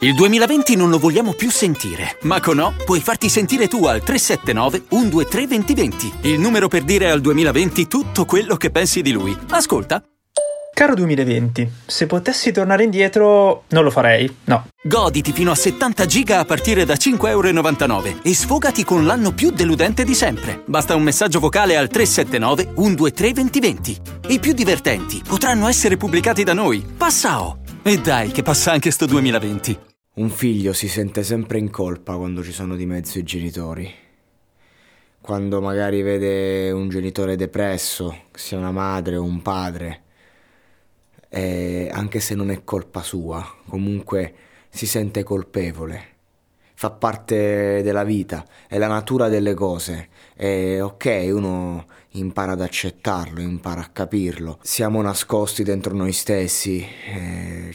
Il 2020 non lo vogliamo più sentire, ma con O puoi farti sentire tu al 379 123 2020, il numero per dire al 2020 tutto quello che pensi di lui. Ascolta. Caro 2020, se potessi tornare indietro non lo farei, no. Goditi fino a 70 giga a partire da 5,99€ e sfogati con l'anno più deludente di sempre. Basta un messaggio vocale al 379 123 2020. I più divertenti potranno essere pubblicati da noi. Passa O! E dai che passa anche sto 2020. Un figlio si sente sempre in colpa quando ci sono di mezzo i genitori. Quando magari vede un genitore depresso, sia una madre o un padre, e anche se non è colpa sua, comunque si sente colpevole. Fa parte della vita, è la natura delle cose. E ok, uno impara ad accettarlo, impara a capirlo. Siamo nascosti dentro noi stessi,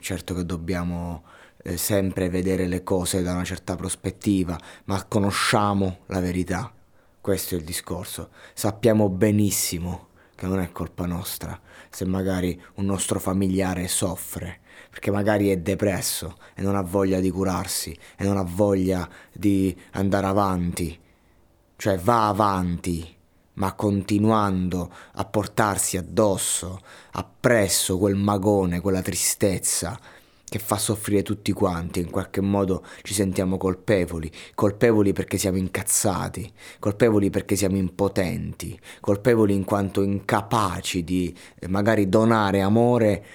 certo che dobbiamo eh, sempre vedere le cose da una certa prospettiva, ma conosciamo la verità. Questo è il discorso. Sappiamo benissimo che non è colpa nostra se magari un nostro familiare soffre, perché magari è depresso e non ha voglia di curarsi e non ha voglia di andare avanti. Cioè va avanti, ma continuando a portarsi addosso, appresso quel magone, quella tristezza che fa soffrire tutti quanti, in qualche modo ci sentiamo colpevoli, colpevoli perché siamo incazzati, colpevoli perché siamo impotenti, colpevoli in quanto incapaci di eh, magari donare amore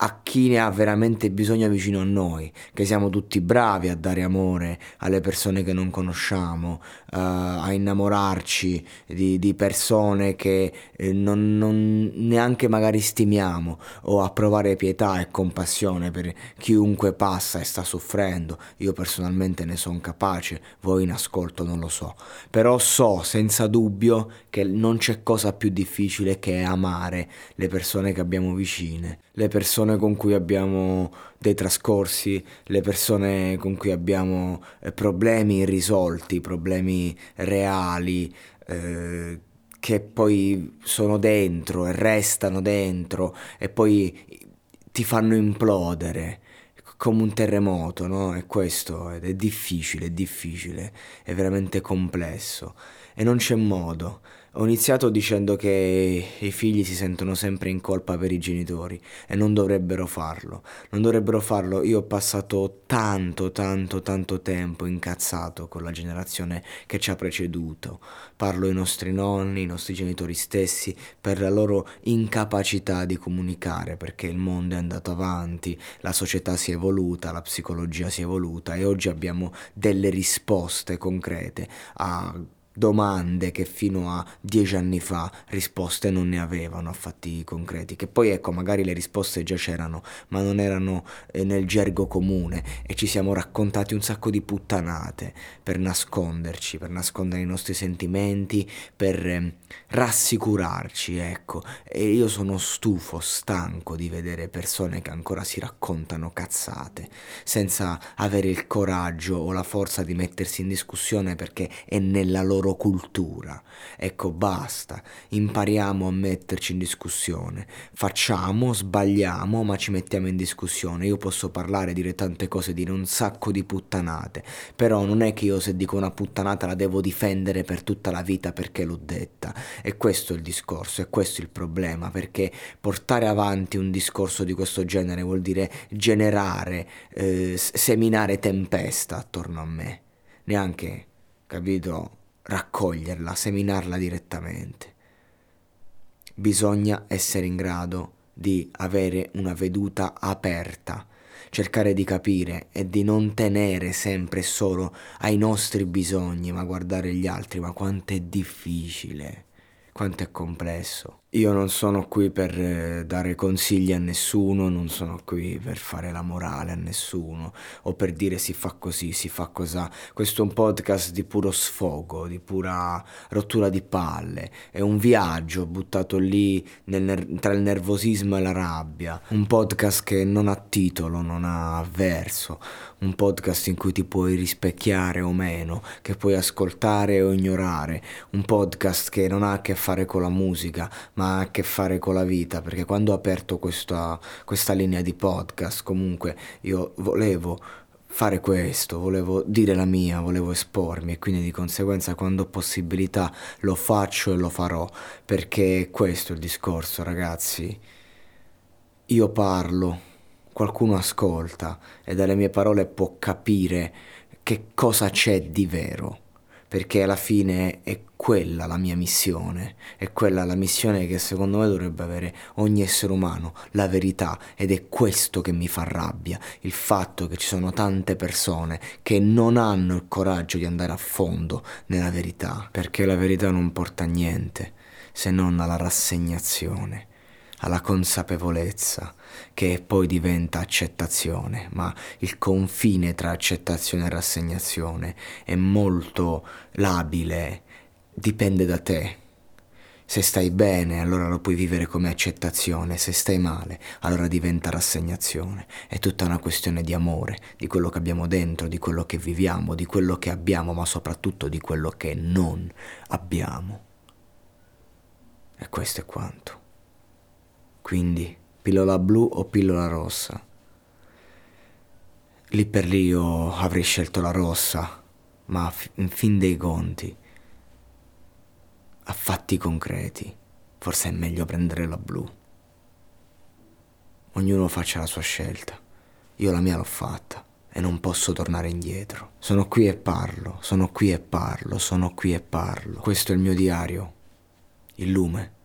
a chi ne ha veramente bisogno vicino a noi, che siamo tutti bravi a dare amore alle persone che non conosciamo, uh, a innamorarci di, di persone che eh, non, non, neanche magari stimiamo, o a provare pietà e compassione per chiunque passa e sta soffrendo. Io personalmente ne sono capace, voi in ascolto non lo so, però so senza dubbio che non c'è cosa più difficile che amare le persone che abbiamo vicine, le persone persone con cui abbiamo dei trascorsi, le persone con cui abbiamo eh, problemi irrisolti, problemi reali, eh, che poi sono dentro e restano dentro e poi ti fanno implodere come un terremoto, no? E questo ed è difficile, è difficile, è veramente complesso e non c'è modo. Ho iniziato dicendo che i figli si sentono sempre in colpa per i genitori e non dovrebbero farlo. Non dovrebbero farlo. Io ho passato tanto, tanto, tanto tempo incazzato con la generazione che ci ha preceduto. Parlo ai nostri nonni, ai nostri genitori stessi, per la loro incapacità di comunicare, perché il mondo è andato avanti, la società si è evoluta, la psicologia si è evoluta e oggi abbiamo delle risposte concrete a domande che fino a dieci anni fa risposte non ne avevano a fatti concreti, che poi ecco magari le risposte già c'erano, ma non erano eh, nel gergo comune e ci siamo raccontati un sacco di puttanate per nasconderci, per nascondere i nostri sentimenti, per eh, rassicurarci, ecco. E io sono stufo, stanco di vedere persone che ancora si raccontano cazzate, senza avere il coraggio o la forza di mettersi in discussione perché è nella loro loro cultura. Ecco, basta, impariamo a metterci in discussione. Facciamo, sbagliamo, ma ci mettiamo in discussione. Io posso parlare, dire tante cose, dire un sacco di puttanate, però non è che io se dico una puttanata la devo difendere per tutta la vita perché l'ho detta. E questo è il discorso, è questo il problema, perché portare avanti un discorso di questo genere vuol dire generare, eh, seminare tempesta attorno a me. Neanche, capito? Raccoglierla, seminarla direttamente. Bisogna essere in grado di avere una veduta aperta, cercare di capire e di non tenere sempre solo ai nostri bisogni, ma guardare gli altri, ma quanto è difficile, quanto è complesso. Io non sono qui per eh, dare consigli a nessuno, non sono qui per fare la morale a nessuno o per dire si fa così, si fa cosà. Questo è un podcast di puro sfogo, di pura rottura di palle. È un viaggio buttato lì nel, tra il nervosismo e la rabbia. Un podcast che non ha titolo, non ha verso. Un podcast in cui ti puoi rispecchiare o meno, che puoi ascoltare o ignorare. Un podcast che non ha a che fare con la musica ma ha a che fare con la vita, perché quando ho aperto questa, questa linea di podcast, comunque io volevo fare questo, volevo dire la mia, volevo espormi e quindi di conseguenza quando ho possibilità lo faccio e lo farò, perché questo è il discorso, ragazzi. Io parlo, qualcuno ascolta e dalle mie parole può capire che cosa c'è di vero perché alla fine è quella la mia missione, è quella la missione che secondo me dovrebbe avere ogni essere umano, la verità, ed è questo che mi fa rabbia, il fatto che ci sono tante persone che non hanno il coraggio di andare a fondo nella verità, perché la verità non porta a niente se non alla rassegnazione alla consapevolezza che poi diventa accettazione, ma il confine tra accettazione e rassegnazione è molto labile, dipende da te. Se stai bene, allora lo puoi vivere come accettazione, se stai male, allora diventa rassegnazione. È tutta una questione di amore, di quello che abbiamo dentro, di quello che viviamo, di quello che abbiamo, ma soprattutto di quello che non abbiamo. E questo è quanto. Quindi, pillola blu o pillola rossa? Lì per lì io avrei scelto la rossa, ma in fin dei conti, a fatti concreti, forse è meglio prendere la blu. Ognuno faccia la sua scelta. Io la mia l'ho fatta e non posso tornare indietro. Sono qui e parlo, sono qui e parlo, sono qui e parlo. Questo è il mio diario, il lume.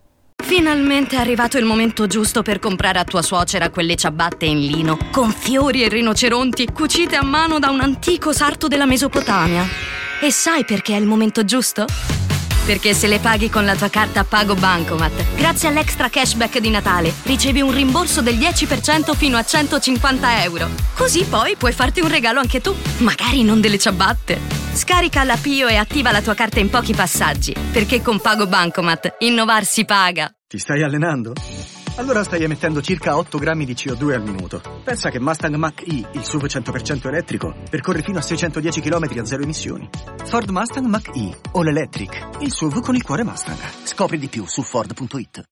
Finalmente è arrivato il momento giusto per comprare a tua suocera quelle ciabatte in lino, con fiori e rinoceronti, cucite a mano da un antico sarto della Mesopotamia. E sai perché è il momento giusto? Perché se le paghi con la tua carta Pago Bancomat, grazie all'extra cashback di Natale, ricevi un rimborso del 10% fino a 150 euro. Così poi puoi farti un regalo anche tu, magari non delle ciabatte. Scarica la Pio e attiva la tua carta in pochi passaggi, perché con Pago Bancomat innovarsi paga. Ti stai allenando? Allora stai emettendo circa 8 grammi di CO2 al minuto. Pensa che Mustang Mach-E, il SUV 100% elettrico, percorre fino a 610 km a zero emissioni. Ford Mustang Mach-E, All Electric, il SUV con il cuore Mustang. Scopri di più su Ford.it.